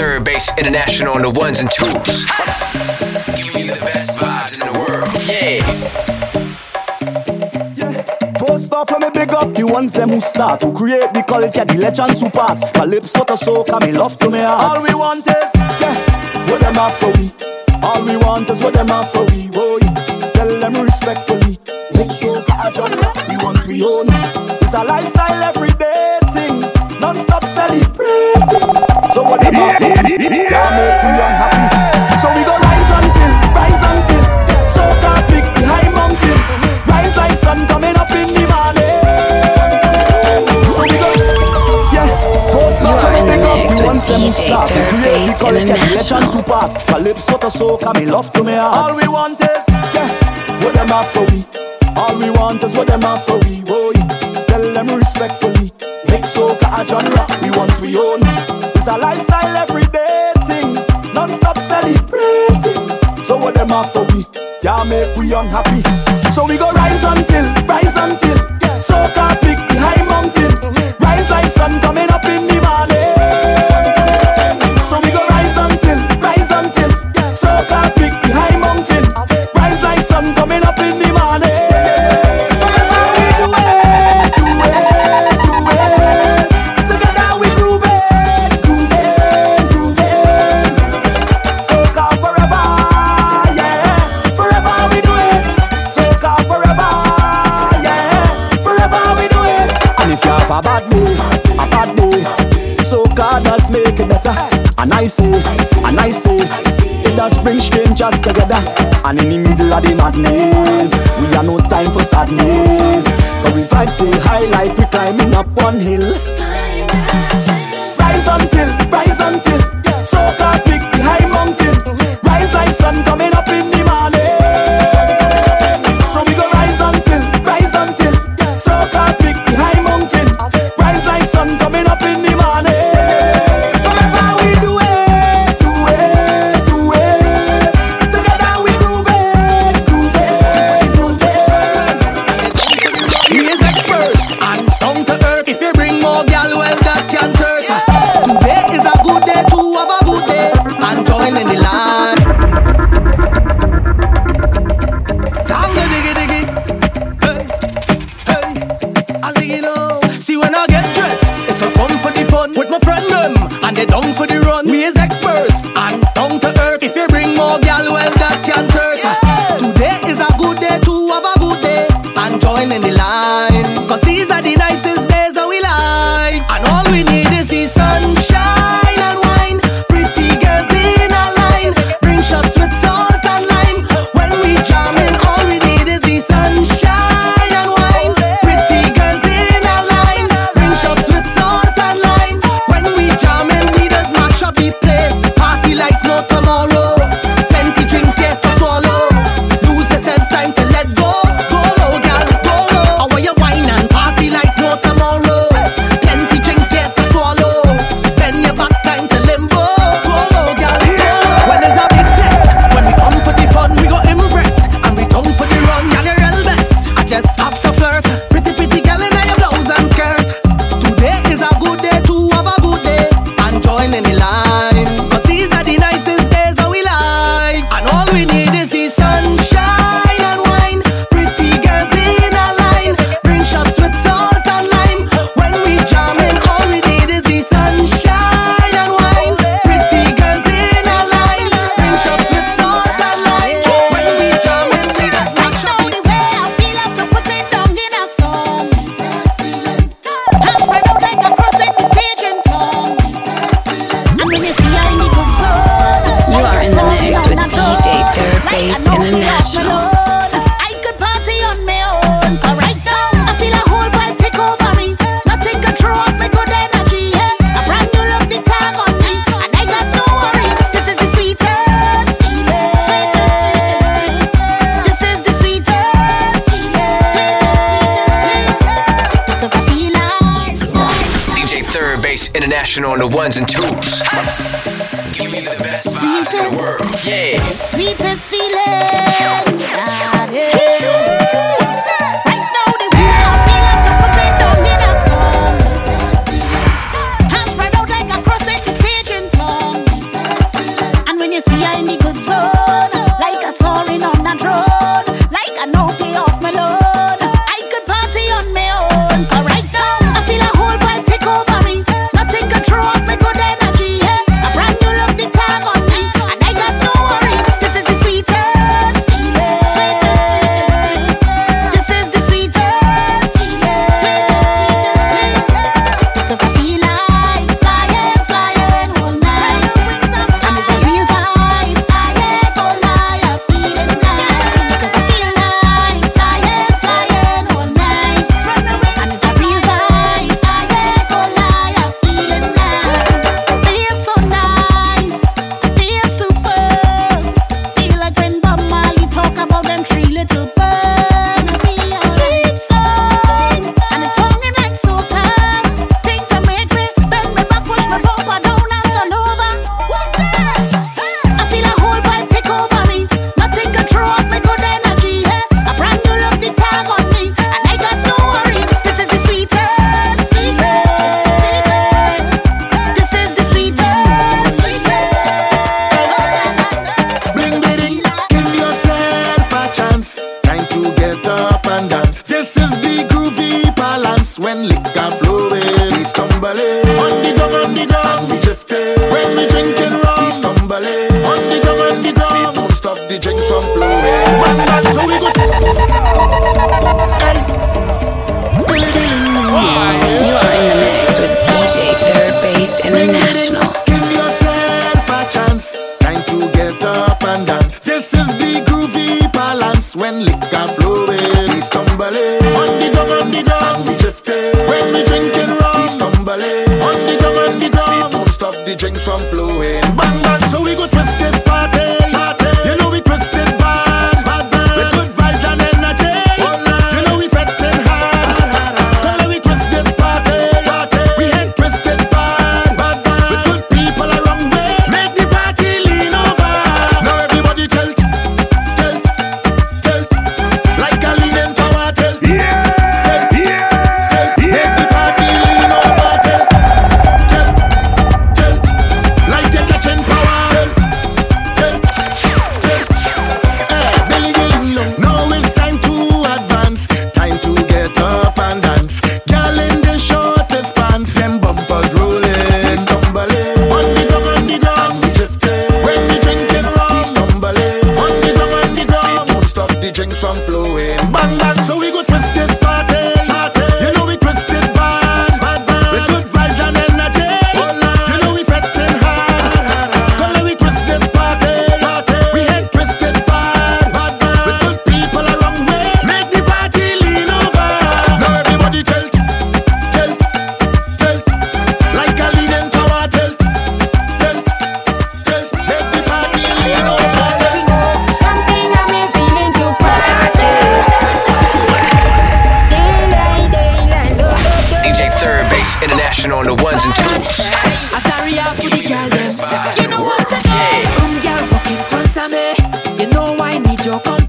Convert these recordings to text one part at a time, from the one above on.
Third Base International on the ones and twos. Giving you the best vibes in the world. Yeah. First off, let me big up the ones them who start to create the culture, the legends who pass. Calypso to soca, me love to me heart. All we want is, yeah, what them have for we. All we want is what them have for we. Oh, yeah. Tell them respectfully. Make soca a genre, we want we own. It's a lifestyle everyday thing, non-stop celebrating. So what them have for we, can't make we unhappy. So we go rise until, rise until, soca pick the high mountain. Rise like sun coming up in the morning. So we go, yeah. First You off, are in the big up mix with them DJ start to Third create the Base culture, the legends who pass. Calypso to soca, me love to me heart. All we want is, yeah, what them have for we. All we want is what them have for we. Oh. Tell them respectfully. Make soca a genre, we want we own. It's a lifestyle everyday thing, non-stop celebrating. So what them have for we? Can't make we unhappy. So we go rise until, rise until, soca pick And I say, and I say, it does bring strangers together. And in the middle of the madness, we have no time for sadness. But we vibes stay high like we climbing up one hill. Rise until, rise until, soca pick the high mountain. Rise like sun coming to earth. If you bring more gal, well International on the ones and twos. Giving you the best vibes in the world. Yeah. sweetest feeling. Ah, yeah. dance when liquor flowing. On the gong, on the gong, we drifting when we drinking rum. On the on the. See, don't stop the drinks from flowing. One dance, so we go. Hey, Billy, Billy. You are in the mix with DJ Third Base International. Oh.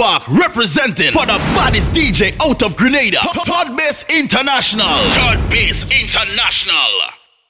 Spark representing for the baddest DJ out of Grenada, Third Base International. Third Base International.